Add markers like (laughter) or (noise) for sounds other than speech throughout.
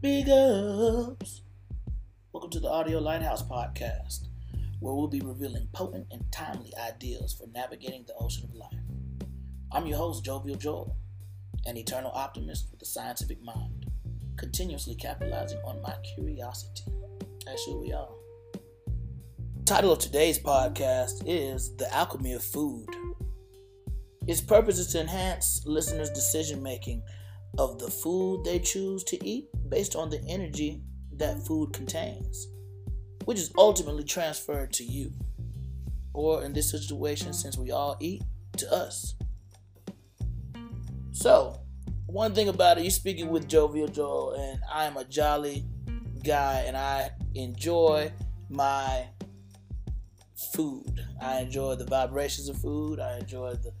Big ups. Welcome to the Audio Lighthouse Podcast, where we'll be revealing potent and timely ideas for navigating the ocean of life. I'm your host, Jovial Joel, an eternal optimist with a scientific mind, continuously capitalizing on my curiosity, as should we all. title of today's podcast is The Alchemy of Food. Its purpose is to enhance listeners' decision making of the food they choose to eat based on the energy that food contains, which is ultimately transferred to you. Or in this situation, since we all eat, to us. So, one thing about it, you're speaking with Jovial Joel, and I am a jolly guy, and I enjoy my food. I enjoy the vibrations of food. I enjoy the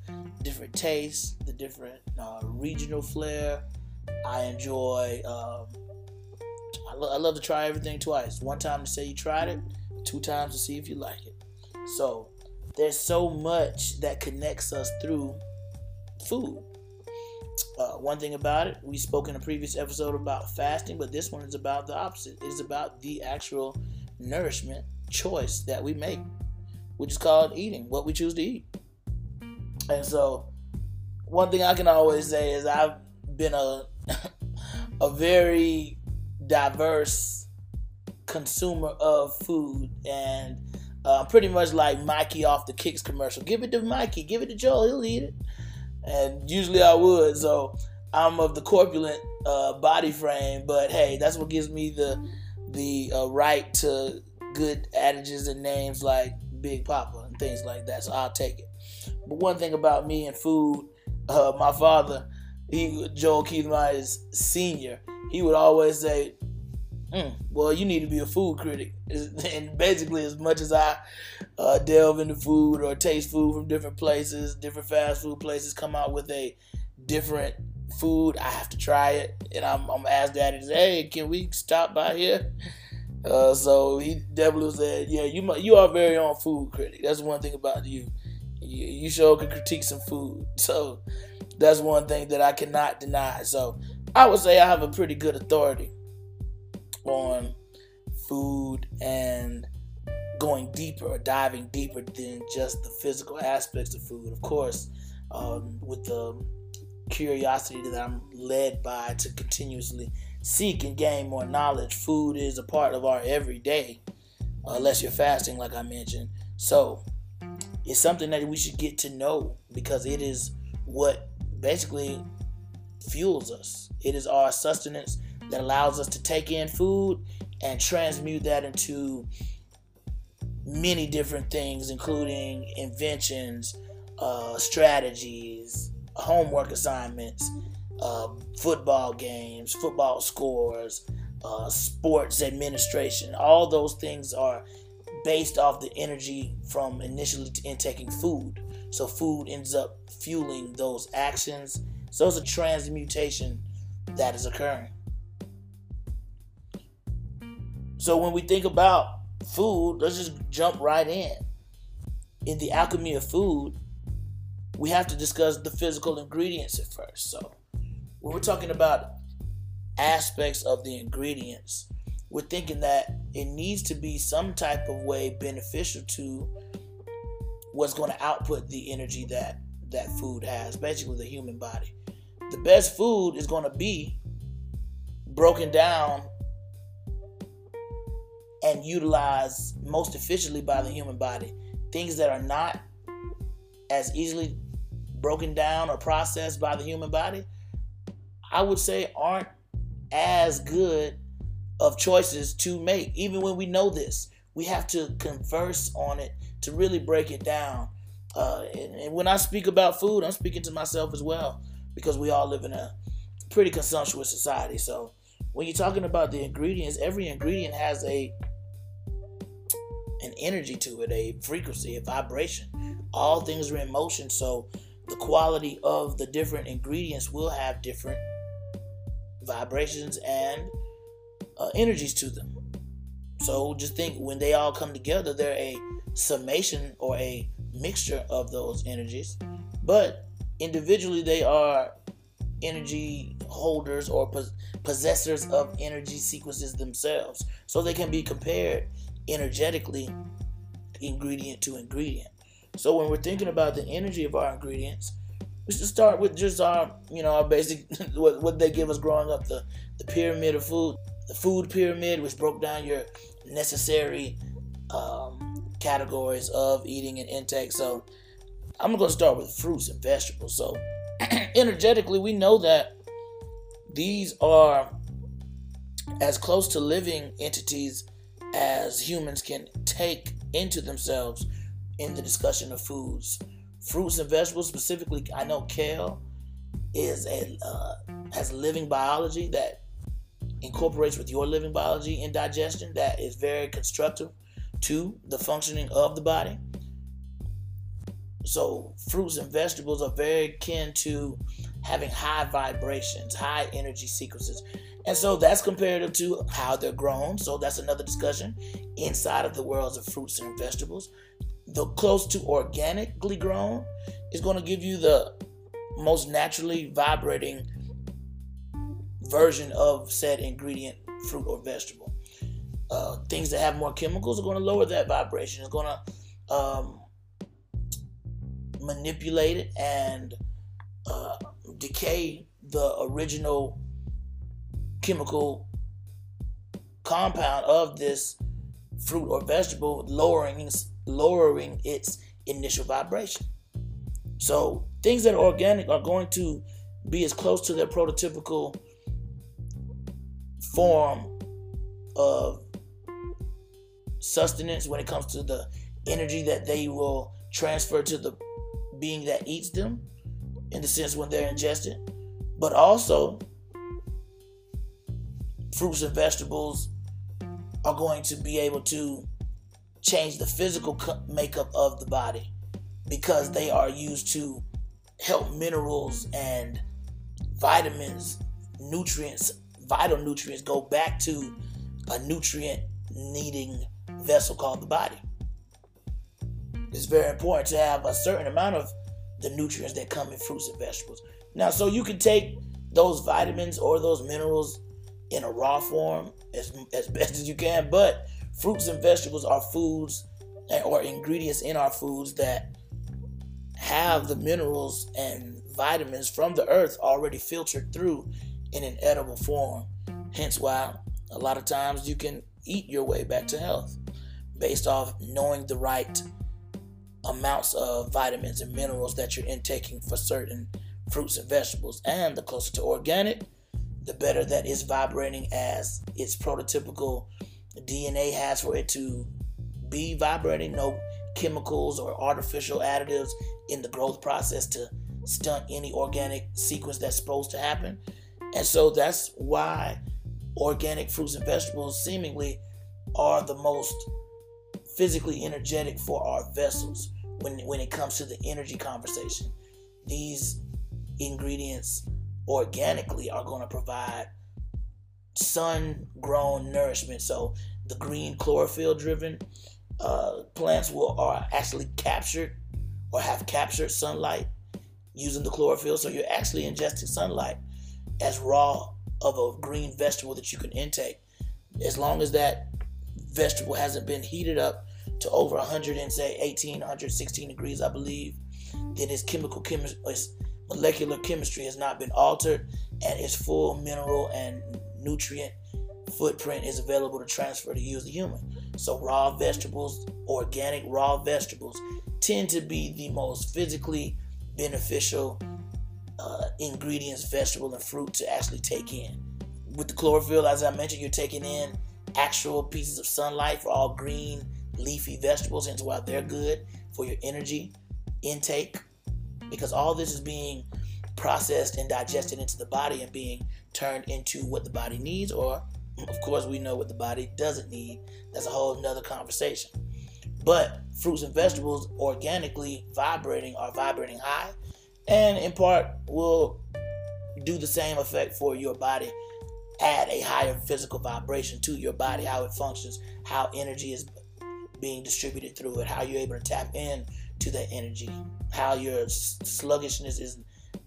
different tastes, the different uh, regional flair. I enjoy. Um, I, lo- I love to try everything twice. One time to say you tried it, two times to see if you like it. So there's so much that connects us through food. Uh, one thing about it, we spoke in a previous episode about fasting, but this one is about the opposite. It is about the actual nourishment choice that we make, which is called eating, what we choose to eat. And so, one thing I can always say is I've been a (laughs) a very diverse consumer of food, and uh, pretty much like Mikey off the Kix commercial. Give it to Mikey, give it to Joel, he'll eat it. And usually I would. So I'm of the corpulent uh, body frame, but hey, that's what gives me the the uh, right to good adages and names like Big Papa and things like that. So I'll take it. But one thing about me and food, uh, my father, he Joel Keith Myers Senior, he would always say, mm, "Well, you need to be a food critic." (laughs) And basically, as much as I uh, delve into food or taste food from different places, different fast food places come out with a different food, I have to try it, and I'm, I'm asked Daddy, "Hey, can we stop by here?" Uh, so he definitely said, "Yeah, you you are very own food critic. That's one thing about you. You, you sure can critique some food. (laughs) So that's one thing that I cannot deny. So I would say I have a pretty good authority on food and going deeper or diving deeper than just the physical aspects of food. Of course, um, with the curiosity that I'm led by to continuously seek and gain more knowledge, food is a part of our everyday, unless you're fasting, like I mentioned. So it's something that we should get to know because it is what basically fuels us. It is our sustenance that allows us to take in food and transmute that into many different things, including inventions, uh, strategies, homework assignments, uh, football games, football scores, uh, sports administration. All those things are based off the energy from initially intaking food. So food ends up fueling those actions. So it's a transmutation that is occurring. So when we think about food, let's just jump right in. In the alchemy of food, we have to discuss the physical ingredients at first. So when we're talking about aspects of the ingredients, we're thinking that it needs to be some type of way beneficial to what's going to output the energy that that food has, basically the human body. The best food is going to be broken down and utilized most efficiently by the human body. Things that are not as easily broken down or processed by the human body, I would say aren't as good of choices to make. Even when we know this, we have to converse on it to really break it down. Uh, and, and when I speak about food, I'm speaking to myself as well because we all live in a pretty consumptuous society. So when you're talking about the ingredients, every ingredient has a an energy to it, a frequency, a vibration. All things are in motion, so the quality of the different ingredients will have different vibrations and uh, energies to them. So just think when they all come together, they're a summation or a mixture of those energies. But individually, they are energy holders or possessors of energy sequences themselves. So they can be compared energetically, ingredient to ingredient. So when we're thinking about the energy of our ingredients, we should start with just our, you know, our basic (laughs) what, what they give us growing up, the, the pyramid of food, the food pyramid, which broke down your necessary um, categories of eating and intake. So I'm going to start with fruits and vegetables. So (clears throat) energetically, we know that these are as close to living entities as humans can take into themselves in the discussion of foods. Fruits and vegetables, specifically, I know kale is a uh, has living biology that incorporates with your living biology in digestion that is very constructive to the functioning of the body. So, fruits and vegetables are very kin to having high vibrations, high energy sequences. And so that's comparative to how they're grown. So that's another discussion inside of the worlds of fruits and vegetables. The close to organically grown is going to give you the most naturally vibrating version of said ingredient, fruit or vegetable. Uh, things that have more chemicals are going to lower that vibration. It's going to um, manipulate it and uh, decay the original chemical compound of this fruit or vegetable, lowering lowering its initial vibration. So things that are organic are going to be as close to their prototypical form of sustenance when it comes to the energy that they will transfer to the being that eats them in the sense when they're ingested but also fruits and vegetables are going to be able to change the physical makeup of the body because they are used to help minerals and vitamins, nutrients, vital nutrients go back to a nutrient needing vessel called the body. It's very important to have a certain amount of the nutrients that come in fruits and vegetables. Now, so you can take those vitamins or those minerals in a raw form as, as best as you can, but fruits and vegetables are foods or ingredients in our foods that have the minerals and vitamins from the earth already filtered through in an edible form. Hence why a lot of times you can eat your way back to health based off knowing the right amounts of vitamins and minerals that you're intaking for certain fruits and vegetables. And the closer to organic, the better that it's vibrating as its prototypical DNA has for it to be vibrating. No chemicals or artificial additives in the growth process to stunt any organic sequence that's supposed to happen. And so that's why organic fruits and vegetables seemingly are the most physically energetic for our vessels when, when it comes to the energy conversation. These ingredients organically are going to provide sun grown nourishment. So the green chlorophyll driven uh, plants will are actually captured or have captured sunlight using the chlorophyll. So you're actually ingesting sunlight as raw of a green vegetable that you can intake. As long as that vegetable hasn't been heated up to over 100 and say 18, 116 degrees, I believe, then its chemical its molecular chemistry has not been altered, and its full mineral and nutrient footprint is available to transfer to use the human. So raw vegetables, organic raw vegetables, tend to be the most physically beneficial uh, ingredients, vegetable and fruit to actually take in. With the chlorophyll, as I mentioned, you're taking in actual pieces of sunlight for all green leafy vegetables, hence why they're good for your energy intake. Because all this is being processed and digested into the body and being turned into what the body needs, or of course, we know what the body doesn't need. That's a whole nother conversation. But fruits and vegetables organically vibrating are vibrating high, and in part will do the same effect for your body. Add a higher physical vibration to your body, how it functions, how energy is being distributed through it, how you're able to tap in to that energy, how your sluggishness is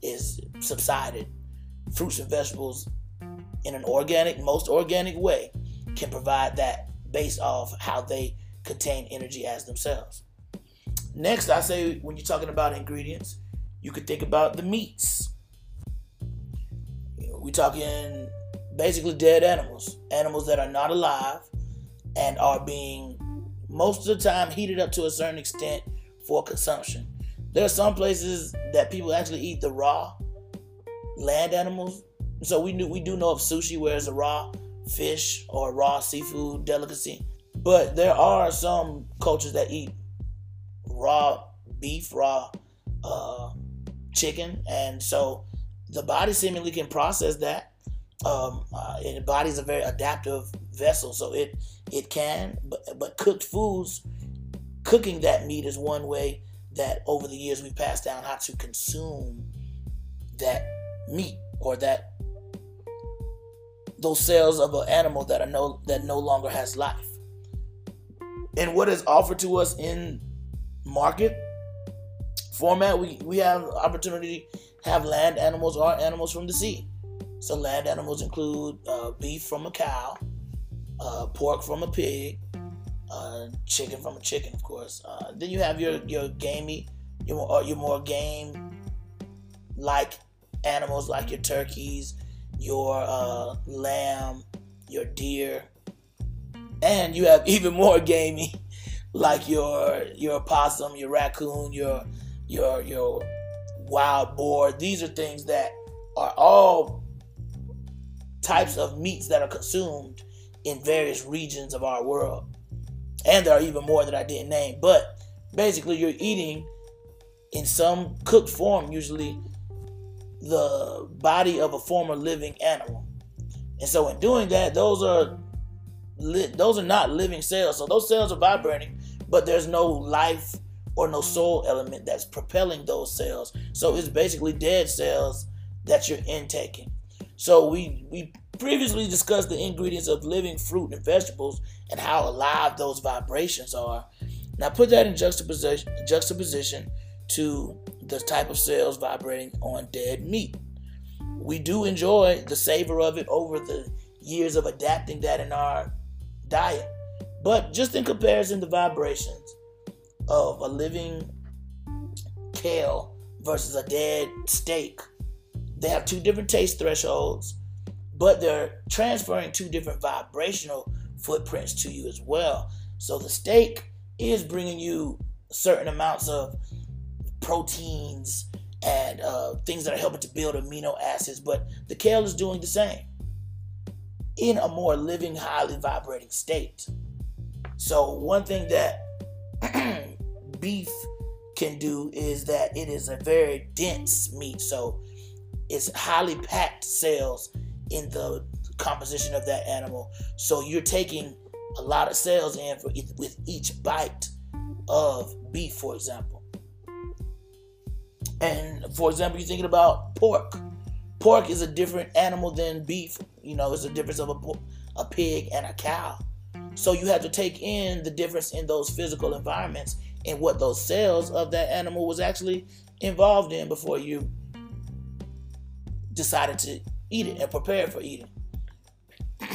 is subsided fruits and vegetables in an organic, most organic way can provide that based off how they contain energy as themselves. Next, I say when you're talking about ingredients, you could think about the meats. We're talking basically dead animals, animals that are not alive and are being most of the time heated up to a certain extent for consumption. There are some places that people actually eat the raw land animals. So we do we do know of sushi where it's a raw fish or raw seafood delicacy. But there are some cultures that eat raw beef, raw uh, chicken, and so the body seemingly can process that. Um, uh, and the body is a very adaptive vessel, so it it can. But but cooked foods, cooking that meat is one way that over the years we've passed down how to consume that meat or that those cells of an animal that are no that no longer has life. And what is offered to us in market format, we, we have opportunity to have land animals or animals from the sea. So land animals include uh, beef from a cow, uh, pork from a pig, uh, chicken from a chicken, of course. Uh, then you have your your gamey, your more, your more game like animals like your turkeys, your uh, lamb, your deer, and you have (laughs) even more gamey like your your possum, your raccoon, your your your wild boar. These are things that are all types of meats that are consumed in various regions of our world. And there are even more that I didn't name. But basically, you're eating in some cooked form, usually the body of a former living animal. And so, in doing that, those are li- those are not living cells. So those cells are vibrating, but there's no life or no soul element that's propelling those cells. So it's basically dead cells that you're intaking. So we we previously discussed the ingredients of living fruit and vegetables and how alive those vibrations are. Now put that in juxtaposition juxtaposition to the type of cells vibrating on dead meat. We do enjoy the savor of it over the years of adapting that in our diet. But just in comparison, the vibrations of a living kale versus a dead steak, they have two different taste thresholds, but they're transferring two different vibrational footprints to you as well. So the steak is bringing you certain amounts of proteins and uh, things that are helping to build amino acids, but the kale is doing the same in a more living, highly vibrating state. So, one thing that (clears throat) beef can do is that it is a very dense meat. So, it's highly packed cells in the composition of that animal. So, you're taking a lot of cells in for, with each bite of beef, for example. And for example, you're thinking about pork. Pork is a different animal than beef. You know, it's a difference of a, a pig and a cow. So you have to take in the difference in those physical environments and what those cells of that animal was actually involved in before you decided to eat it and prepare for eating. (clears throat)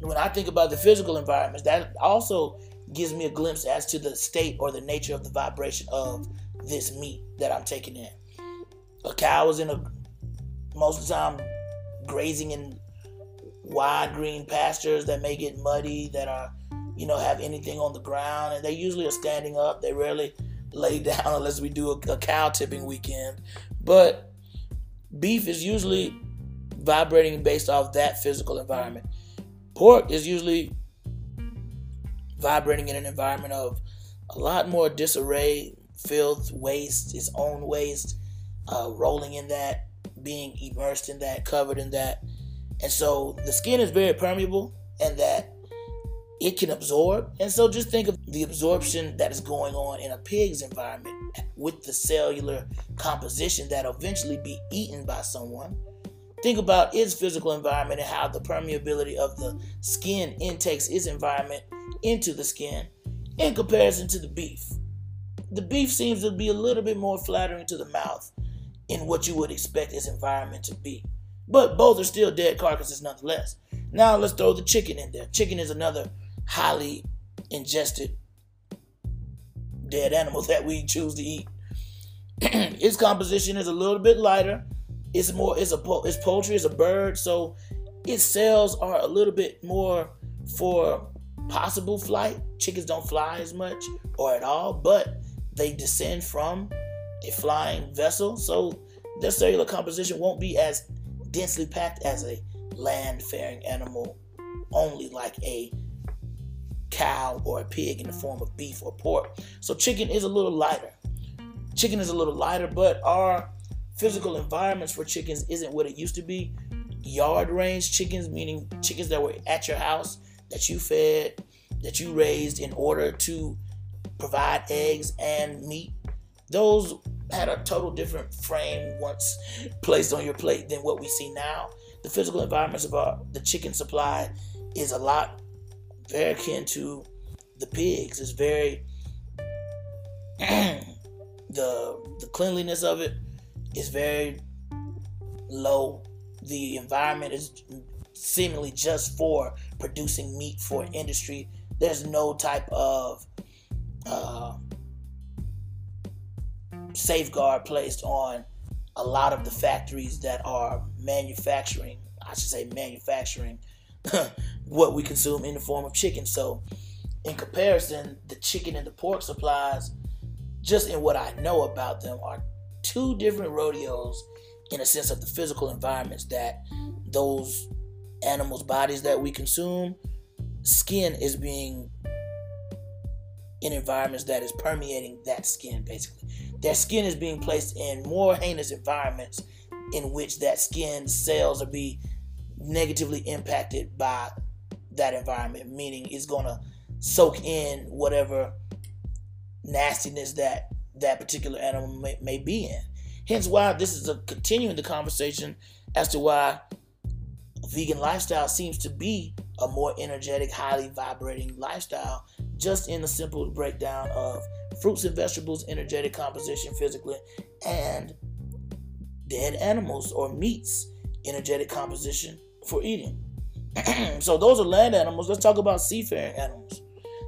when I think about the physical environments, that also gives me a glimpse as to the state or the nature of the vibration of this meat that I'm taking in. A cow is in a most of the time grazing in wide green pastures that may get muddy, that are, you know, have anything on the ground, and they usually are standing up. They rarely lay (laughs) down unless we do a, a cow tipping weekend. But beef is usually vibrating based off that physical environment. Pork is usually vibrating in an environment of a lot more disarray, filth, waste, its own waste, uh, rolling in that, being immersed in that, covered in that. And so the skin is very permeable and that it can absorb. And so just think of the absorption that is going on in a pig's environment with the cellular composition that will eventually be eaten by someone. Think about its physical environment and how the permeability of the skin intakes its environment into the skin in comparison to the beef. The beef seems to be a little bit more flattering to the mouth in what you would expect its environment to be. But both are still dead carcasses nonetheless. Now let's throw the chicken in there. Chicken is another highly ingested dead animal (laughs) that we choose to eat. (clears throat) its composition is a little bit lighter. It's more. It's a. It's poultry. It's a bird. So its cells are a little bit more for possible flight. Chickens don't fly as much or at all, but they descend from a flying vessel. So their cellular composition won't be as densely packed as a land faring animal, only like a cow or a pig in the form of beef or pork. So chicken is a little lighter. Chicken is a little lighter, but our physical environments for chickens isn't what it used to be. Yard range chickens, meaning chickens that were at your house, that you fed, that you raised in order to provide eggs and meat, those had a total different frame once (laughs) placed on your plate than what we see now. The physical environments of our the chicken supply is a lot very akin to the pigs. It's very (clears throat) the the cleanliness of it is very low. The environment is seemingly just for producing meat for industry. There's no type of uh, safeguard placed on a lot of the factories that are manufacturing, I should say, manufacturing (laughs) what we consume in the form of chicken. So, in comparison, the chicken and the pork supplies, just in what I know about them, are two different rodeos in a sense of the physical environments that those animals' bodies that we consume, skin is being in environments that is permeating that skin, basically. Their skin is being placed in more heinous environments in which that skin cells are being negatively impacted by that environment, meaning it's to soak in whatever nastiness that that particular animal may, may be in. Hence, why this is a continuing the conversation as to why vegan lifestyle seems to be a more energetic, highly vibrating lifestyle, just in a simple breakdown of fruits and vegetables, energetic composition physically, and dead animals or meats, energetic composition for eating. (clears throat) so those are land animals. Let's talk about seafaring animals.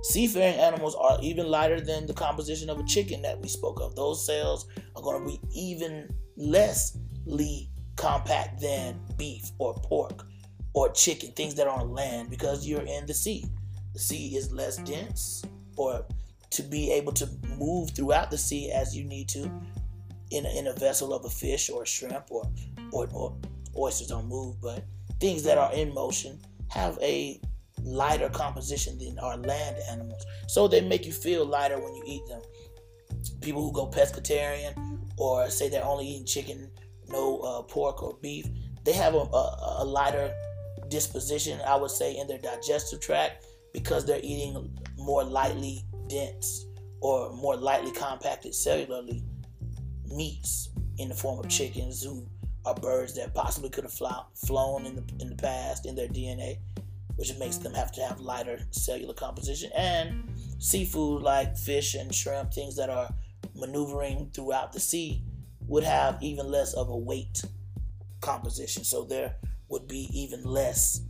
Seafaring animals are even lighter than the composition of a chicken that we spoke of. Those cells are going to be even lessly compact than beef or pork or chicken, things that are on land because you're in the sea. The sea is less dense or to be able to move throughout the sea as you need to in a, in a vessel of a fish or a shrimp or, or, or oysters don't move, but things that are in motion have a lighter composition than our land animals. So they make you feel lighter when you eat them. People who go pescatarian or say they're only eating chicken, no uh, pork or beef, they have a, a, a lighter disposition, I would say, in their digestive tract because they're eating more lightly dense or more lightly compacted cellularly meats in the form of chickens who are birds that possibly could have flown in the in the past in their DNA, which makes them have to have lighter cellular composition and seafood like fish and shrimp, things that are maneuvering throughout the sea, would have even less of a weight composition. So there would be even less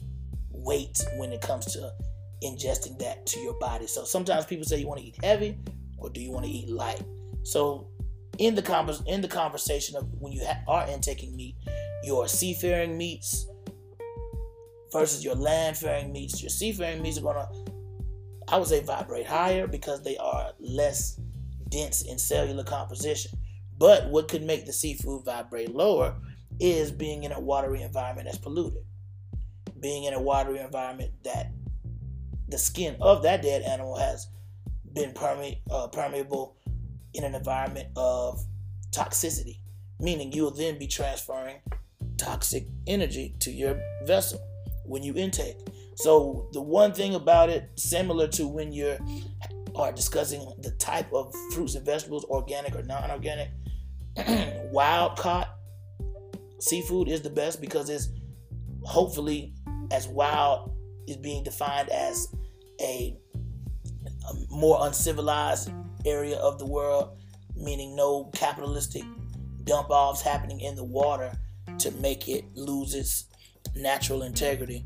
weight when it comes to ingesting that to your body. So sometimes people say you want to eat heavy or do you want to eat light? So in the convers- in the conversation of when you ha- are intaking meat, your seafaring meats versus your land-faring meats, your seafaring meats are gonna, I would say, vibrate higher because they are less dense in cellular composition. But what could make the seafood vibrate lower is being in a watery environment that's polluted, being in a watery environment that the skin of that dead animal has been perme- uh, permeable in an environment of toxicity, meaning you will then be transferring toxic energy to your vessel when you intake. So the one thing about it, similar to when you're are discussing the type of fruits and vegetables, organic or non-organic, (clears throat) wild caught seafood is the best because it's hopefully as wild is being defined as a, a more uncivilized area of the world, meaning no capitalistic dump offs happening in the water. to make it lose its natural integrity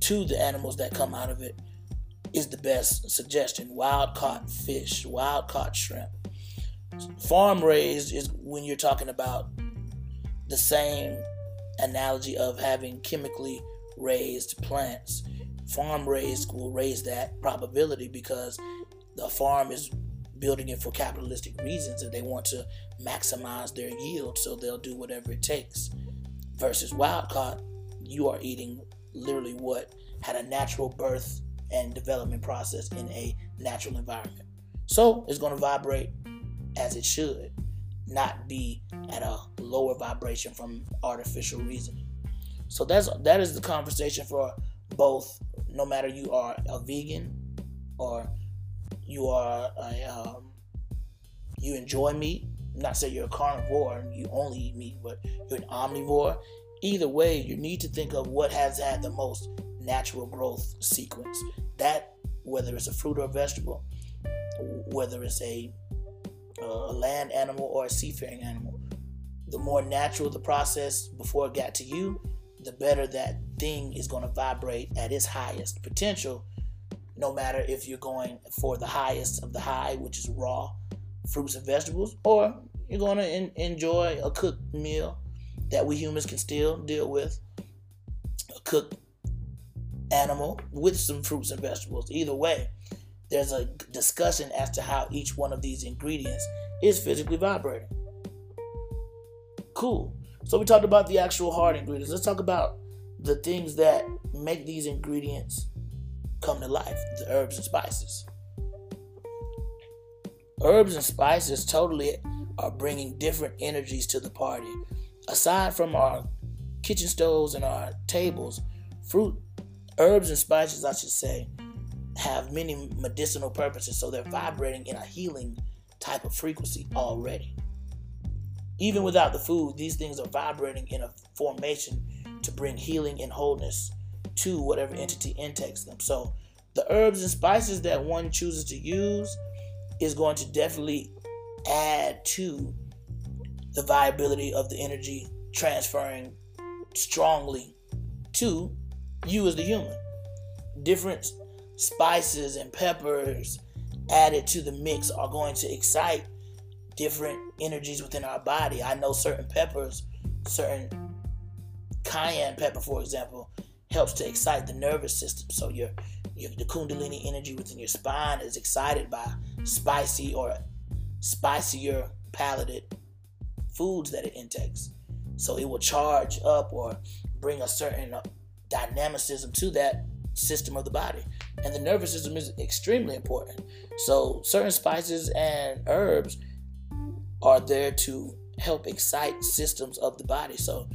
to the animals that come out of it is the best suggestion. Wild caught fish, wild caught shrimp. Farm raised is when you're talking about the same analogy of having chemically raised plants. Farm raised will raise that probability because the farm is building it for capitalistic reasons and they want to maximize their yield, so they'll do whatever it takes. Versus wild caught, you are eating literally what had a natural birth and development process in a natural environment. So it's going to vibrate as it should, not be at a lower vibration from artificial reasoning. So that's that is the conversation for both. No matter you are a vegan or you are a, um, you enjoy meat. not say you're a carnivore and you only eat meat, but you're an omnivore. Either way, you need to think of what has had the most natural growth sequence. That, whether it's a fruit or a vegetable, whether it's a, a land animal or a seafaring animal, the more natural the process before it got to you, the better that thing is going to vibrate at its highest potential. No matter if you're going for the highest of the high, which is raw fruits and vegetables, or you're going to enjoy a cooked meal that we humans can still deal with, a cooked animal with some fruits and vegetables. Either way, there's a discussion as to how each one of these ingredients is physically vibrating. Cool. So we talked about the actual hard ingredients. Let's talk about the things that make these ingredients come to life the herbs and spices. Herbs and spices totally are bringing different energies to the party. Aside from our kitchen stoves and our tables, fruit herbs and spices, I should say, have many medicinal purposes, so they're vibrating in a healing type of frequency already. Even without the food, these things are vibrating in a formation to bring healing and wholeness to whatever entity intakes them. So, the herbs and spices that one chooses to use is going to definitely add to the viability of the energy transferring strongly to you as the human. Different spices and peppers added to the mix are going to excite different energies within our body. I know certain peppers, certain cayenne pepper, for example, helps to excite the nervous system. So your, your the kundalini energy within your spine is excited by spicy or spicier palated foods that it intakes. So it will charge up or bring a certain uh, dynamicism to that system of the body. And the nervous system is extremely important. So certain spices and herbs are there to help excite systems of the body. So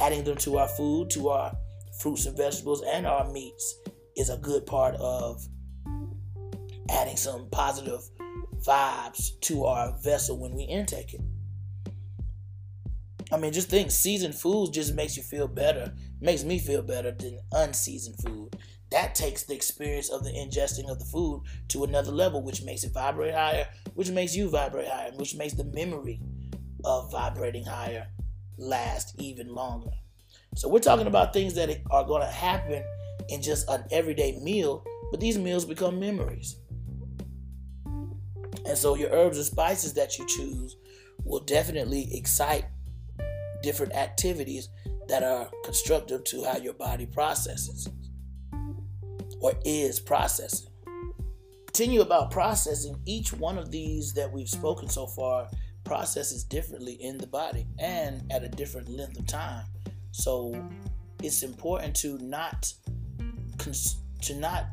adding them to our food, to our fruits and vegetables and our meats is a good part of adding some positive vibes to our vessel when we intake it. I mean, just think seasoned foods just makes you feel better, makes me feel better than unseasoned food. That takes the experience of the ingesting of the food to another level, which makes it vibrate higher, which makes you vibrate higher, which makes the memory of vibrating higher last even longer. So, we're talking about things that are going to happen in just an everyday meal, but these meals become memories. And so, your herbs and spices that you choose will definitely excite different activities that are constructive to how your body processes or is processing. Continue about processing. Each one of these that we've spoken so far processes differently in the body and at a different length of time. So it's important to not to not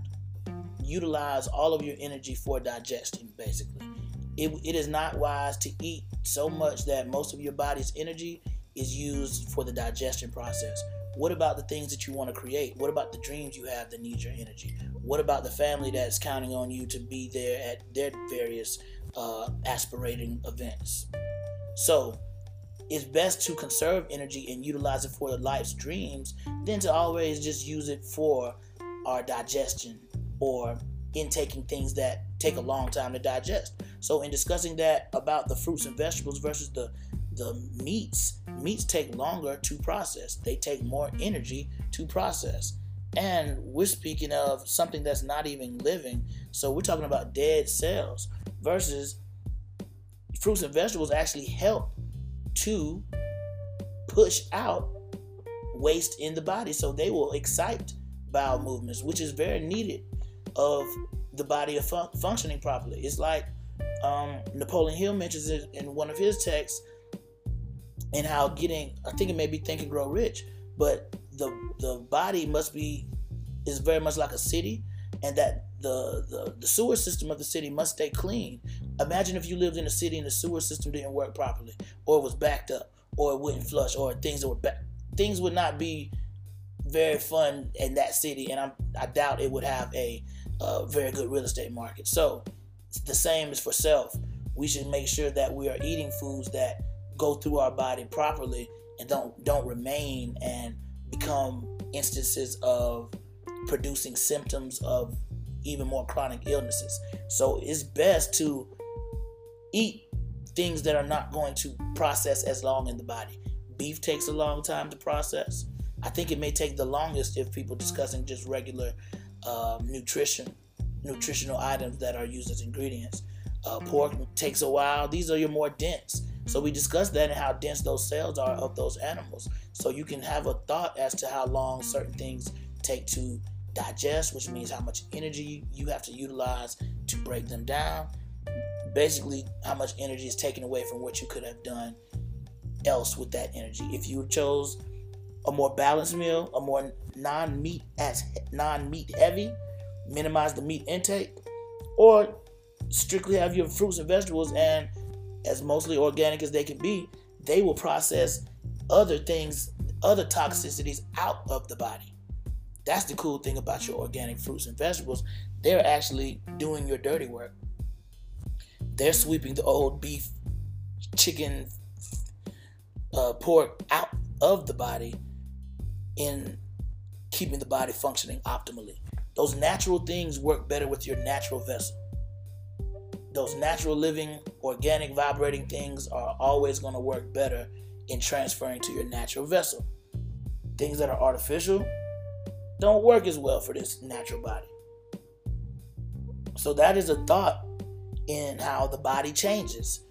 utilize all of your energy for digestion. Basically, it, it is not wise to eat so much that most of your body's energy is used for the digestion process. What about the things that you want to create? What about the dreams you have that need your energy? What about the family that's counting on you to be there at their various uh, aspirating events? So, it's best to conserve energy and utilize it for life's dreams than to always just use it for our digestion or intaking things that take a long time to digest. So, in discussing that about the fruits and vegetables versus the the meats, meats take longer to process. They take more energy to process. And we're speaking of something that's not even living. So we're talking about dead cells versus fruits and vegetables actually help to push out waste in the body. So they will excite bowel movements, which is very needed of the body of fun- functioning properly. It's like um, Napoleon Hill mentions it in one of his texts, and how getting, I think it may be Think and Grow Rich, but the the body must be is very much like a city, and that the, the the sewer system of the city must stay clean. Imagine if you lived in a city and the sewer system didn't work properly, or it was backed up, or it wouldn't flush, or things that were back, things would not be very fun in that city, and I'm, I doubt it would have a, a very good real estate market. So the same is for self. We should make sure that we are eating foods that go through our body properly and don't don't remain and become instances of producing symptoms of even more chronic illnesses. So it's best to eat things that are not going to process as long in the body. Beef takes a long time to process. I think it may take the longest if people discussing just regular uh, nutrition, nutritional items that are used as ingredients. Uh, pork takes a while. These are your more dense. So we discussed that and how dense those cells are of those animals. So you can have a thought as to how long certain things take to digest, which means how much energy you have to utilize to break them down. Basically, how much energy is taken away from what you could have done else with that energy. If you chose a more balanced meal, a more non-meat as non-meat heavy, minimize the meat intake, or strictly have your fruits and vegetables and as mostly organic as they can be, they will process other things, other toxicities out of the body. That's the cool thing about your organic fruits and vegetables. They're actually doing your dirty work. They're sweeping the old beef, chicken, uh, pork out of the body in keeping the body functioning optimally. Those natural things work better with your natural vessel those natural living, organic, vibrating things are always going to work better in transferring to your natural vessel. Things that are artificial don't work as well for this natural body. So, that is a thought in how the body changes.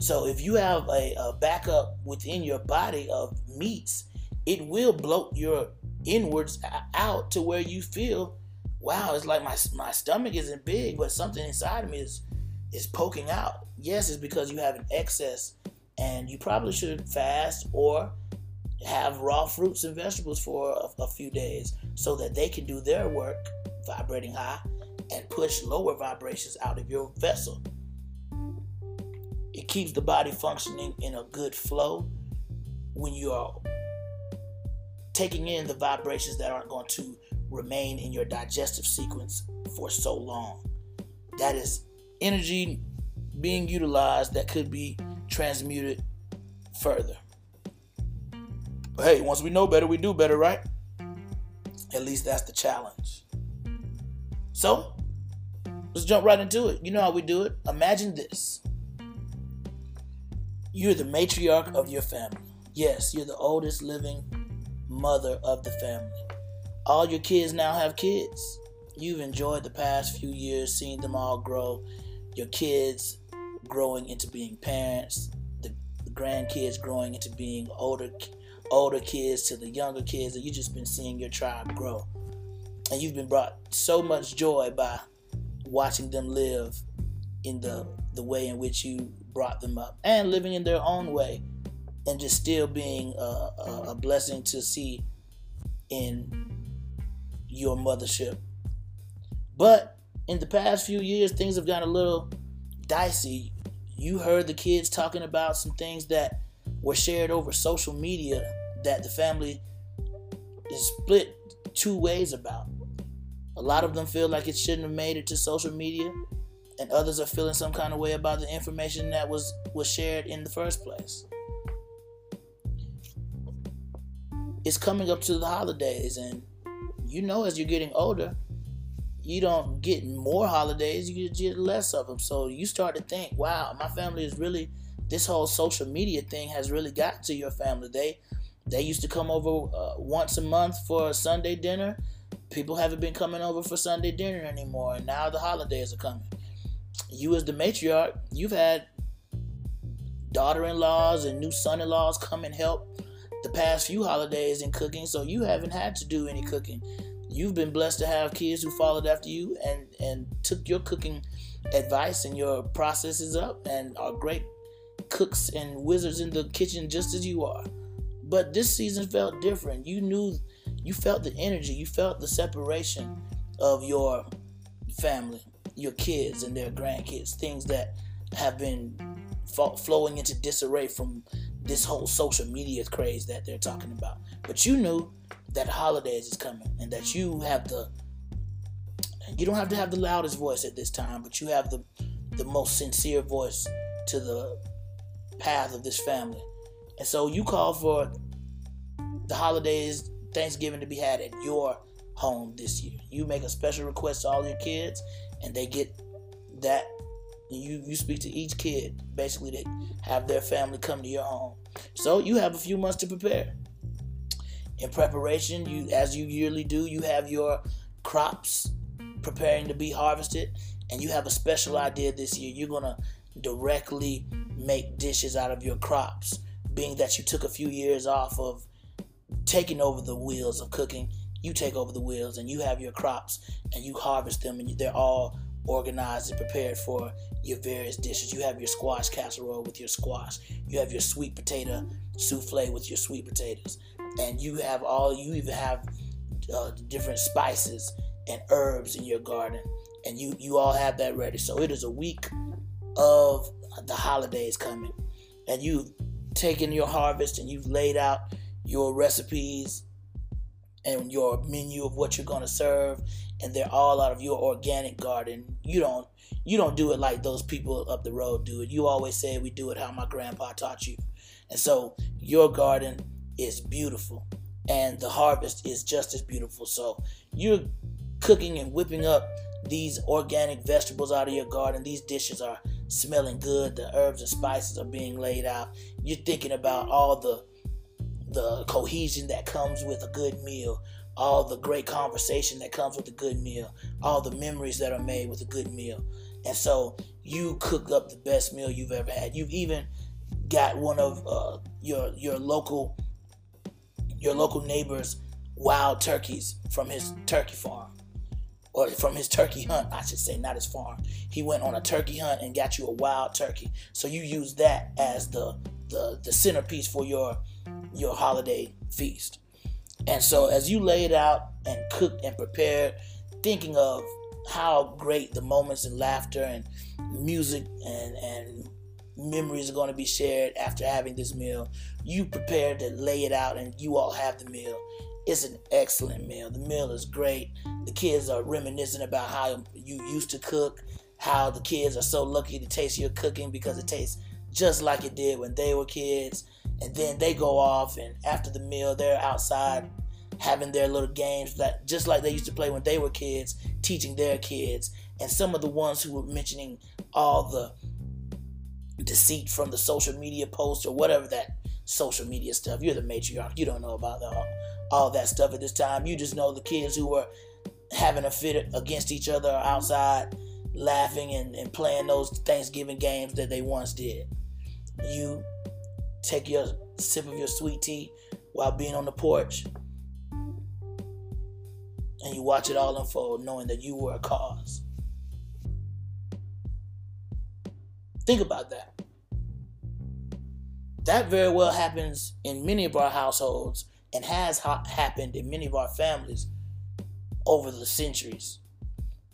So, if you have a, a backup within your body of meats, it will bloat your inwards out to where you feel, wow, it's like my, my stomach isn't big, but something inside of me is is poking out. Yes, it's because you have an excess and you probably should fast or have raw fruits and vegetables for a, a, few days so that they can do their work vibrating high and push lower vibrations out of your vessel. It keeps the body functioning in a good flow when you are taking in the vibrations that aren't going to remain in your digestive sequence for so long. That is energy being utilized that could be transmuted further. But hey, once we know better, we do better, right? At least that's the challenge. So, let's jump right into it. You know how we do it. Imagine this you're the matriarch of your family. Yes, you're the oldest living mother of the family. All your kids now have kids. You've enjoyed the past few years seeing them all grow your kids growing into being parents, the, grandkids growing into being older older kids to the younger kids, and you've just been seeing your tribe grow. And you've been brought so much joy by watching them live in the the way in which you brought them up and living in their own way and just still being a, a, a blessing to see in your mothership. But in the past few years, things have gotten a little dicey. You heard the kids talking about some things that were shared over social media that the family is split two ways about. A lot of them feel like it shouldn't have made it to social media, and others are feeling some kind of way about the information that was was shared in the first place. It's coming up to the holidays, and you know, as you're getting older, you don't get more holidays, you get less of them. So you start to think, wow, my family is really this whole social media thing has really gotten to your family. They they used to come over uh, once a month for a Sunday dinner. People haven't been coming over for Sunday dinner anymore, and now the holidays are coming. You, as the matriarch, you've had daughter-in-laws and new son-in-laws come and help the past few holidays in cooking, so you haven't had to do any cooking. You've been blessed to have kids who followed after you and and took your cooking advice and your processes up and are great cooks and wizards in the kitchen just as you are. But this season felt different. You knew, you felt the energy, you felt the separation of your family, your kids and their grandkids, things that have been flowing into disarray from this whole social media craze that they're talking about. But you knew that holidays is coming and that you have the you don't have to have the loudest voice at this time, but you have the the most sincere voice to the path of this family. And so you call for the holidays, Thanksgiving to be had at your home this year. You make a special request to all your kids, and they get that. You you speak to each kid basically to have their family come to your home. So you have a few months to prepare. In preparation, you as you yearly do, you have your crops preparing to be harvested, and you have a special idea this year. You're gonna directly make dishes out of your crops, being that you took a few years off of taking over the wheels of cooking. You take over the wheels and you have your crops and you harvest them, and they're all organized and prepared for your various dishes. You have your squash casserole with your squash. You have your sweet potato souffle with your sweet potatoes, and you have all. You even have uh, different spices and herbs in your garden, and you you all have that ready. So it is a week of the holidays coming, and you've taken your harvest and you've laid out your recipes and your menu of what you're going to serve and they're all out of your organic garden. You don't you don't do it like those people up the road do it. You always say we do it how my grandpa taught you. And so your garden is beautiful and the harvest is just as beautiful. So you're cooking and whipping up these organic vegetables out of your garden. These dishes are smelling good. The herbs and spices are being laid out. You're thinking about all the the cohesion that comes with a good meal, all the great conversation that comes with a good meal, all the memories that are made with a good meal. And so you cook up the best meal you've ever had. You've even got one of uh, your your local your local neighbor's wild turkeys from his turkey farm or from his turkey hunt, I should say, not his farm. He went on a turkey hunt and got you a wild turkey. So you use that as the the, the centerpiece for your your holiday feast. And so as you laid out and cooked and prepared, thinking of how great the moments and laughter and music and, and memories are going to be shared after having this meal, you prepared to lay it out and you all have the meal. It's an excellent meal. The meal is great. The kids are reminiscing about how you used to cook, how the kids are so lucky to taste your cooking because it tastes just like it did when they were kids. And then they go off, and after the meal, they're outside mm-hmm. having their little games that just like they used to play when they were kids, teaching their kids. And some of the ones who were mentioning all the deceit from the social media posts or whatever that social media stuff. You're the matriarch. You don't know about the all that stuff at this time. You just know the kids who were having a fit against each other outside, laughing and, and playing those Thanksgiving games that they once did. You take your sip of your sweet tea while being on the porch and you watch it all unfold knowing that you were a cause. Think about that. That very well happens in many of our households and has ha- happened in many of our families over the centuries.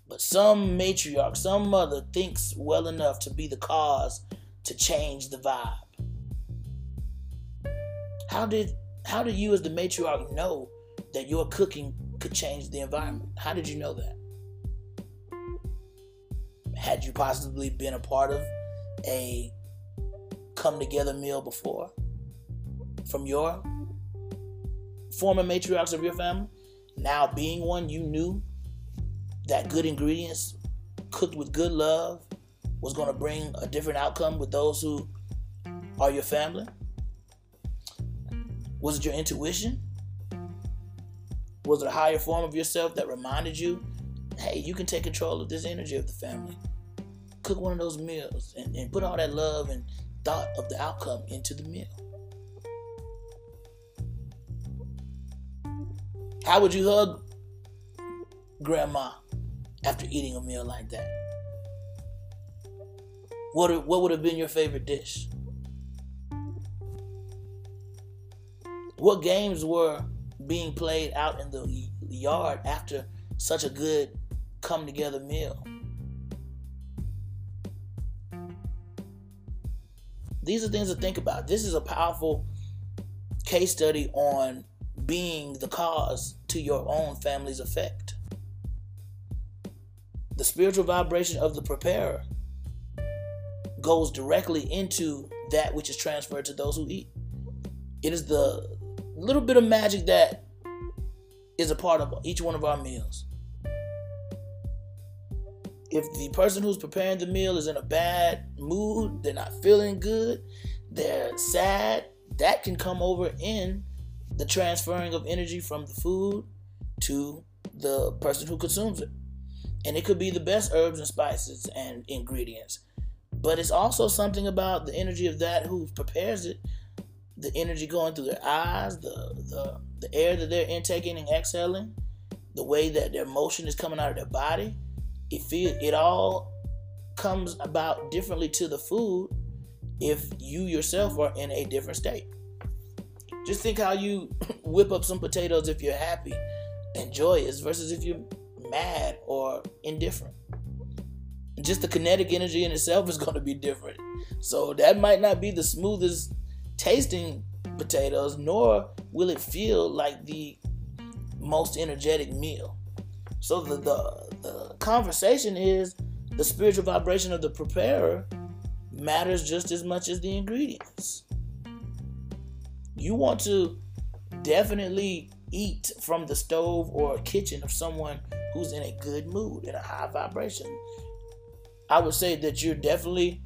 But some matriarch, some mother thinks well enough to be the cause to change the vibe. How did how did you as the matriarch know that your cooking could change the environment? How did you know that? Had you possibly been a part of a come together meal before from your former matriarchs of your family, now being one, you knew that good ingredients cooked with good love was going to bring a different outcome with those who are your family? Was it your intuition? Was it a higher form of yourself that reminded you, hey, you can take control of this energy of the family? Cook one of those meals and, and put all that love and thought of the outcome into the meal. How would you hug grandma after eating a meal like that? What, what would have been your favorite dish? What games were being played out in the yard after such a good come together meal? These are things to think about. This is a powerful case study on being the cause to your own family's effect. The spiritual vibration of the preparer goes directly into that which is transferred to those who eat. It is the little bit of magic that is a part of each one of our meals. If the person who's preparing the meal is in a bad mood, they're not feeling good, they're sad, that can come over in the transferring of energy from the food to the person who consumes it. And it could be the best herbs and spices and ingredients. But it's also something about the energy of that who prepares it the energy going through their eyes, the the the air that they're intaking and exhaling, the way that their motion is coming out of their body, it feel it all comes about differently to the food if you yourself are in a different state. Just think how you (laughs) whip up some potatoes if you're happy and joyous versus if you're mad or indifferent. Just the kinetic energy in itself is (laughs) going to be different. So that might not be the smoothest tasting potatoes, nor will it feel like the most energetic meal. So the, the, the conversation is the spiritual vibration of the preparer matters just as much as the ingredients. You want to definitely eat from the stove or kitchen of someone who's in a good mood, in a high vibration. I would say that you're definitely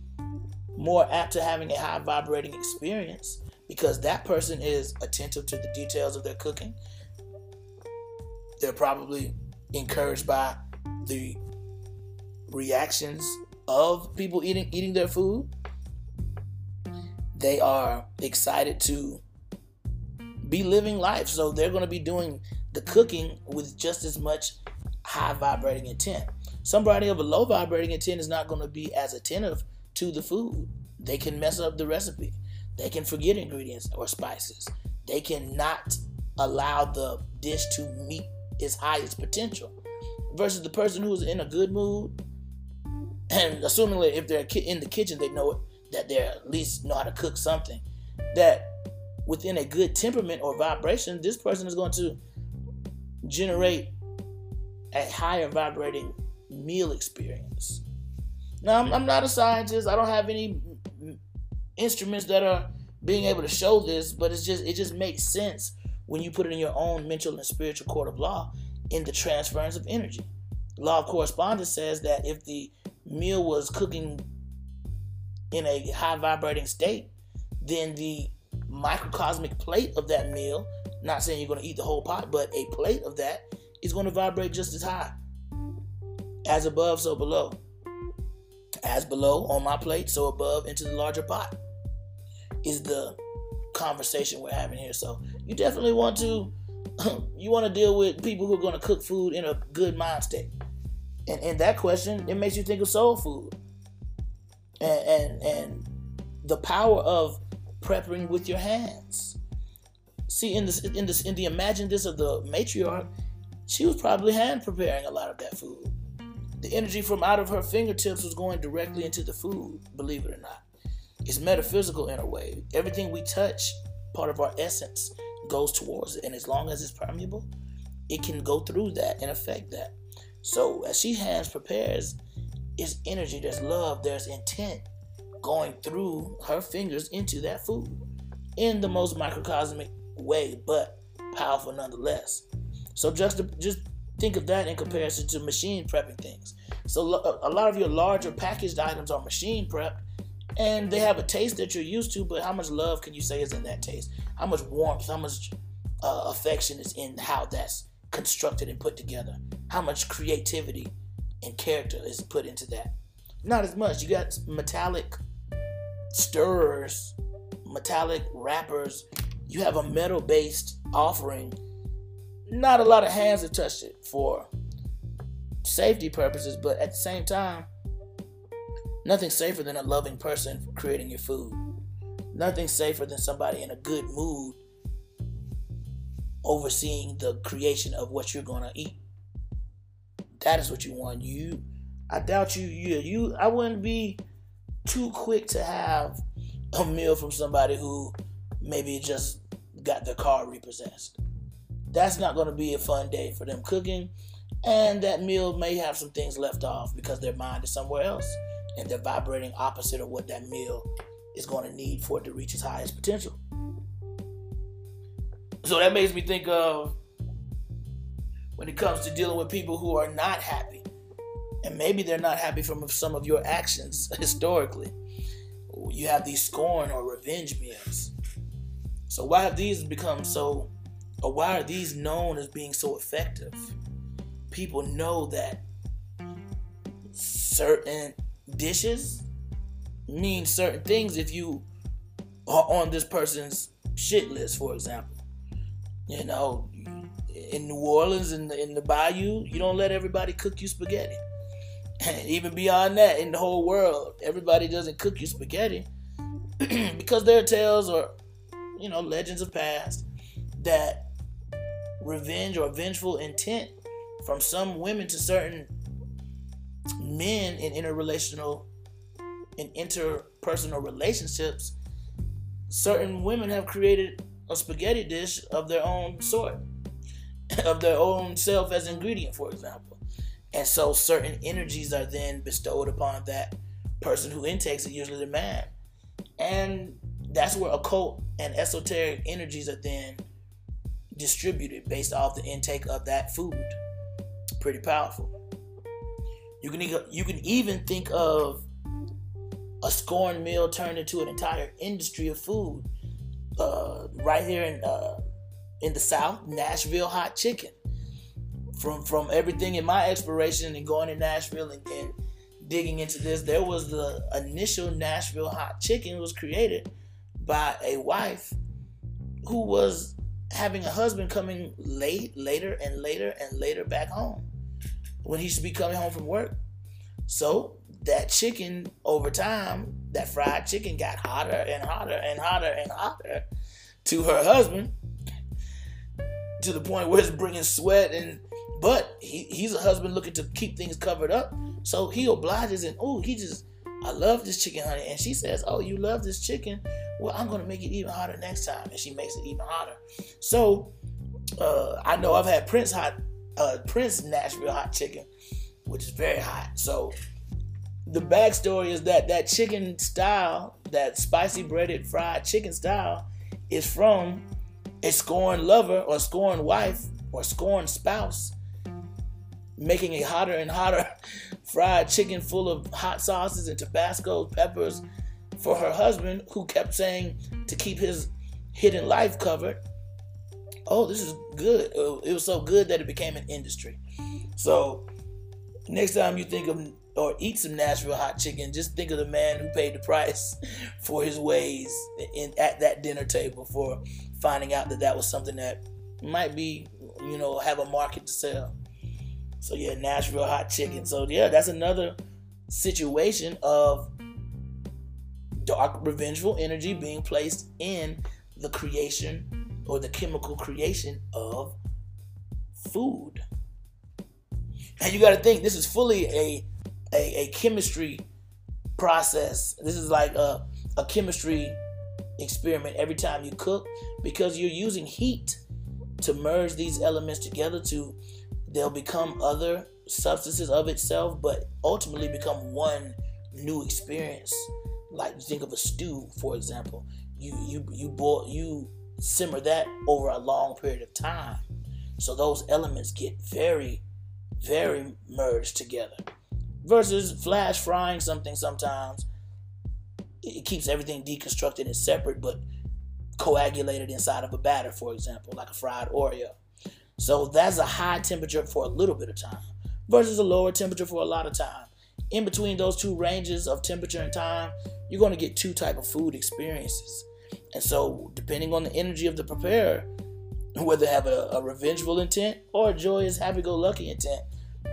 more apt to having a high vibrating experience because that person is attentive to the details of their cooking. They're probably encouraged by the reactions of people eating eating their food. They are excited to be living life, so they're going to be doing the cooking with just as much high vibrating intent. Somebody of a low vibrating intent is not going to be as attentive to the food. They can mess up the recipe. They can forget ingredients or spices. They cannot allow the dish to meet its highest potential. Versus the person who's in a good mood, and assuming that if they're in the kitchen, they know that they at least know how to cook something. That within a good temperament or vibration, this person is going to generate a higher vibrating meal experience. Now, I'm, I'm not a scientist. I don't have any instruments that are being able to show this, but it's just it just makes sense when you put it in your own mental and spiritual court of law in the transference of energy. Law of correspondence says that if the meal was cooking in a high vibrating state, then the microcosmic plate of that meal, not saying you're going to eat the whole pot, but a plate of that is going to vibrate just as high. As above, so below. As below on my plate, so above into the larger pot is the conversation we're having here. So you definitely want to (clears throat) you want to deal with people who are going to cook food in a good mind state. And in that question, it makes you think of soul food. And and and the power of preparing with your hands. See in this in this in the imagine this of the matriarch, she was probably hand preparing a lot of that food. The energy from out of her fingertips was going directly into the food, believe it or not. It's metaphysical in a way. Everything we touch, part of our essence, goes towards it. And as long as it's permeable, it can go through that and affect that. So as she hands prepares, it's energy, there's love, there's intent going through her fingers into that food in the most microcosmic way, but powerful nonetheless. So just just think of that in comparison to machine prepping things. So a lot of your larger packaged items are machine prepped and they have a taste that you're used to, but how much love can you say is in that taste? How much warmth, how much uh, affection is in how that's constructed and put together? How much creativity and character is put into that? Not as much. You got metallic stirrers, metallic wrappers. You have a metal based offering. Not a lot of hands have touched it for safety purposes, but at the same time, nothing safer than a loving person creating your food. Nothing safer than somebody in a good mood overseeing the creation of what you're to eat. That is what you want. You I doubt you you you I wouldn't be too quick to have a meal from somebody who maybe just got their car repossessed. That's not going to be a fun day for them cooking and that meal may have some things left off because their mind is somewhere else and they're vibrating opposite of what that meal is going to need for it to reach its highest potential. So that makes me think of when it comes to dealing with people who are not happy. And maybe they're not happy from some of your actions (laughs) historically. You have these scorn or revenge meals. So why have these become so why are these known as being so effective? people know that certain dishes mean certain things if you are on this person's shit list, for example. You know, in New Orleans, in the, in the bayou, you don't let everybody cook you spaghetti. And (laughs) even beyond that, in the whole world, everybody doesn't cook you spaghetti (clears throat) because there are tales or, you know, legends of past that revenge or vengeful intent from some women to certain men in interrelational in interpersonal relationships, certain women have created a spaghetti dish of their own sort, (laughs) of their own self as ingredient, for example. And so certain energies are then bestowed upon that person who intakes it, usually the man. And that's where occult and esoteric energies are then distributed based off the intake of that food pretty powerful. You can you can even think of a scorn meal turned into an entire industry of food. Uh, right here in uh, in the South, Nashville hot chicken. From from everything in my exploration and going to Nashville and, and digging into this, there was the initial Nashville hot chicken was created by a wife who was having a husband coming late, later and later and later back home when he should be coming home from work. So that chicken over time, that fried chicken got hotter and hotter and hotter and hotter to her husband to the point where it's bringing sweat and but he, he's a husband looking to keep things covered up. So he obliges and oh he just i love this chicken honey. And she says oh you love this chicken well i'm gonna make it even hotter next time and she makes it even hotter so uh, i know i've had prince hot uh, Prince Nashville hot chicken, which is very hot. So the backstory is that that chicken style, that spicy breaded fried chicken style, is from a scorned lover or scorned wife or scorned spouse making a hotter and hotter (laughs) fried chicken full of hot sauces and Tabasco peppers for her husband, who kept saying to keep his hidden life covered oh, this is good. Uh, it was so good that it became an industry. So next time you think of or eat some Nashville hot chicken, just think of the man who paid the price (laughs) for his ways in, at that dinner table for finding out that that was something that might be, you know, have a market to sell. So yeah, Nashville hot chicken. So yeah, that's another situation of dark revengeful energy being placed in the creation or the chemical creation of food. And you got to think this is fully a, a, a chemistry process. This is like a, a chemistry experiment every time you cook because you're using heat to merge these elements together to they'll become other substances of itself but ultimately become one new experience like think of a stew for example you you you boil you simmer that over a long period of time. So those elements get very, very merged together. Versus flash frying something sometimes, it keeps everything deconstructed and separate, but coagulated inside of a batter, for example, like a fried Oreo. So that's a high temperature for a little bit of time versus a lower temperature for a lot of time. In between those two ranges of temperature and time, you're going to get two type of food experiences. And so, depending on the energy of the preparer, (laughs) whether they have a, a revengeful intent or a joyous, happy-go-lucky intent,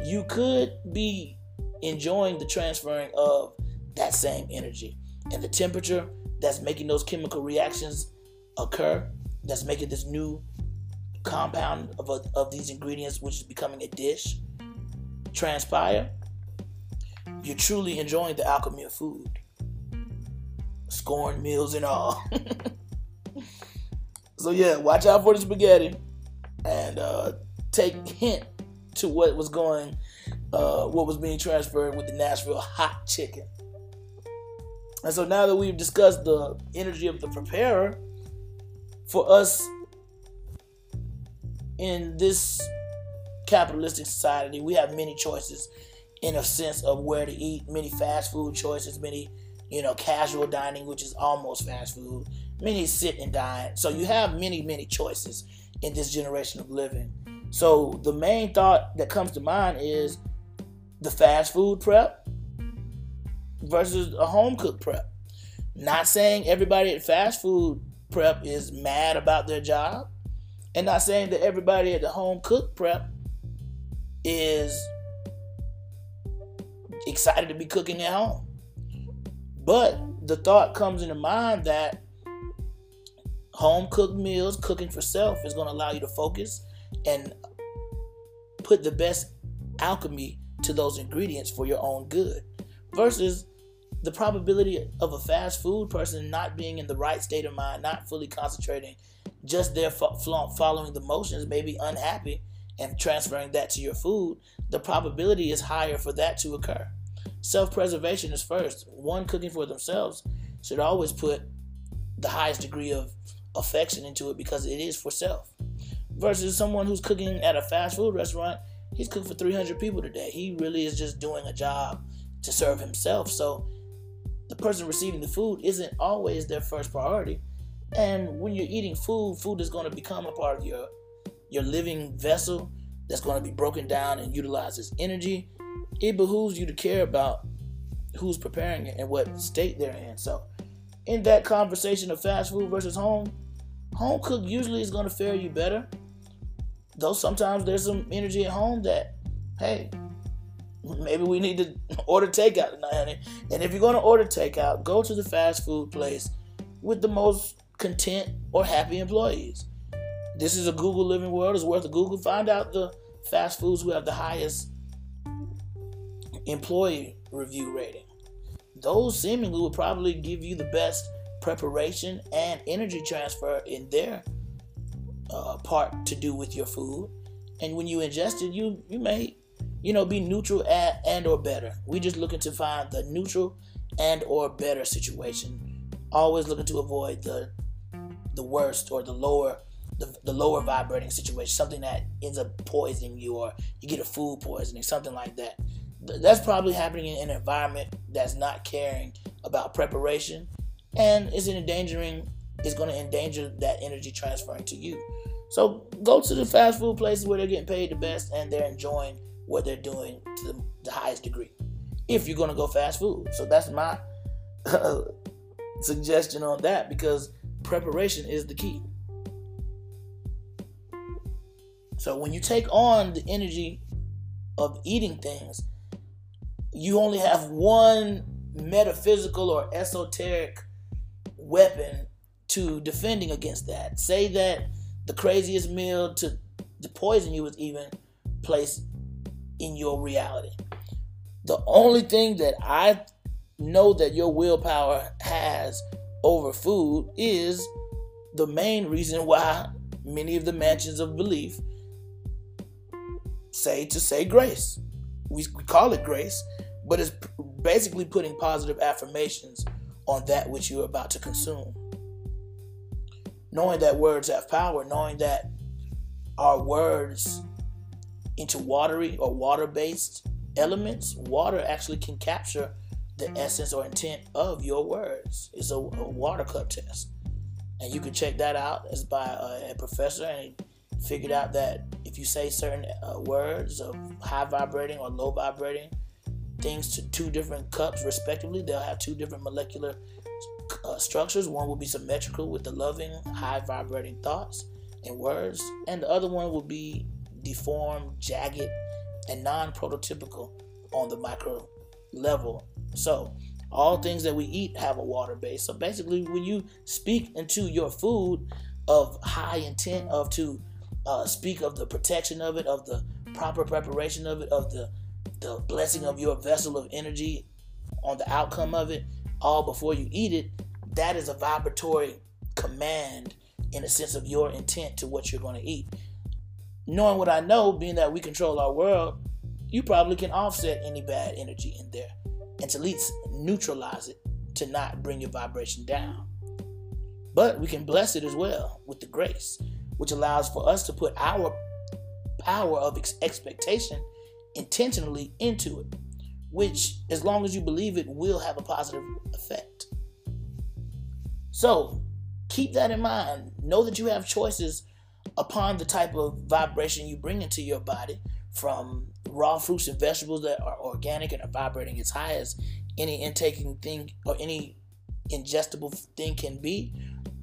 you could be enjoying the transferring of that same energy and the temperature that's making those chemical reactions occur, that's making this new compound of, a, of these ingredients, which is becoming a dish, transpire, you're truly enjoying the alchemy of food. Scorn meals and all. (laughs) so yeah, watch out for the spaghetti and uh, take hint to what was going, uh, what was being transferred with the Nashville hot chicken. And so now that we've discussed the energy of the preparer, for us in this capitalistic society, we have many choices in a sense of where to eat, many fast food choices, many, you know, casual dining, which is almost fast food, many sit and dine. So you have many, many choices in this generation of living. So the main thought that comes to mind is the fast food prep versus a home cooked prep. Not saying everybody at fast food prep is mad about their job, and not saying that everybody at the home cooked prep is excited to be cooking at home. But the thought comes into mind that home cooked meals, cooking for self, is going to allow you to focus and put the best alchemy to those ingredients for your own good. Versus the probability of a fast food person not being in the right state of mind, not fully concentrating, just there following the motions, maybe unhappy, and transferring that to your food, the probability is higher for that to occur. Self preservation is first. One cooking for themselves should always put the highest degree of affection into it because it is for self. Versus someone who's cooking at a fast food restaurant, he's cooked for 300 people today. He really is just doing a job to serve himself. So the person receiving the food isn't always their first priority. And when you're eating food, food is going to become a part of your your living vessel that's going to be broken down and utilizes energy, it behooves you to care about who's preparing it and what state they're in. So, in that conversation of fast food versus home, home cooked usually is going to fare you better. Though sometimes there's some energy at home that, hey, maybe we need to (laughs) order takeout tonight, honey. And if you're going to order takeout, go to the fast food place with the most content or happy employees. This is a Google living world. It's worth a Google. Find out the fast foods who have the highest employee review rating. Those seemingly will probably give you the best preparation and energy transfer in their uh, part to do with your food. And when you ingest it, you you may, you know, be neutral at, and or better. We just looking to find the neutral and or better situation. Always looking to avoid the the worst or the lower the, the lower vibrating situation, something that ends up poisoning you, or you get a food poisoning, something like that. That's probably happening in an environment that's not caring about preparation and is endangering is going to endanger that energy transferring to you. So go to the fast food places where they're getting paid the best and they're enjoying what they're doing to the, the highest degree. If you're going to go fast food, so that's my uh, (laughs) suggestion on that because preparation is the key. So when you take on the energy of eating things, you only have one metaphysical or esoteric weapon to defending against that. Say that the craziest meal to, to poison you is even placed in your reality. The only thing that I know that your willpower has over food is the main reason why many of the mansions of belief say to say grace. We, call it grace, but it's basically putting positive affirmations on that which you're about to consume. Knowing that words have power, knowing that our words into watery or water based elements, water actually can capture the essence or intent of your words. It's a, a water cup test. And you can check that out. It's by a, a professor, and he figured out that if you say certain uh, words of high vibrating or low vibrating things to two different cups, respectively, they'll have two different molecular uh, structures. One will be symmetrical with the loving, high vibrating thoughts and words, and the other one will be deformed, jagged, and non prototypical on the micro level. So, all things that we eat have a water base. So, basically, when you speak into your food of high intent, of to uh, speak of the protection of it, of the proper preparation of it, of the the blessing of your vessel of energy on the outcome of it, all before you eat it, that is a vibratory command in a sense of your intent to what you're going to eat. Knowing what I know, being that we control our world, you probably can offset any bad energy in there and to at least neutralize it to not bring your vibration down. But we can bless it as well with the grace, which allows for us to put our power of expectation intentionally into it, which, as long as you believe it, will have a positive effect. So keep that in mind. Know that you have choices upon the type of vibration you bring into your body from raw fruits and vegetables that are organic and are vibrating as high as any intaking thing or any ingestible thing can be,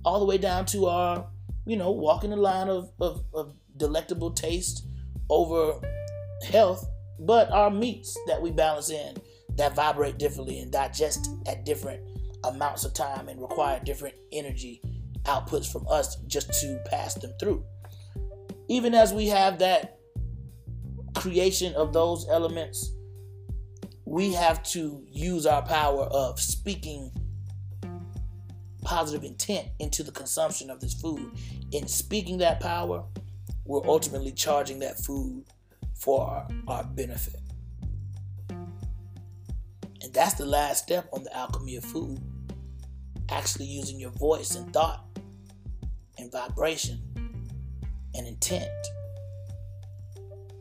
all the way down to our, you know, walking the line of, of, of delectable taste over health, but our meats that we balance in that vibrate differently and digest at different amounts of time and require different energy outputs from us just to pass them through. Even as we have that creation of those elements, we have to use our power of speaking positive intent into the consumption of this food. In speaking that power, we're ultimately charging that food for our, our benefit. And that's the last step on the alchemy of food. Actually using your voice and thought and vibration and intent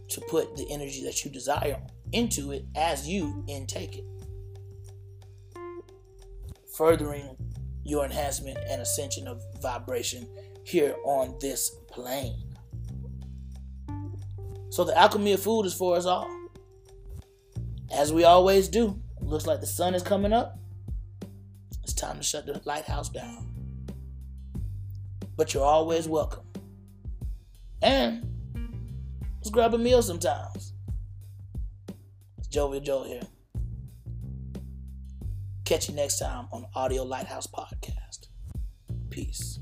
to put the energy that you desire into it as you intake it. Furthering your enhancement and ascension of vibration here on this plane. So the alchemy of food is for us all. As we always do. Looks like the sun is coming up. It's time to shut the lighthouse down. But you're always welcome. And let's grab a meal sometimes. It's Jovial Joe here. Catch you next time on Audio Lighthouse Podcast. Peace.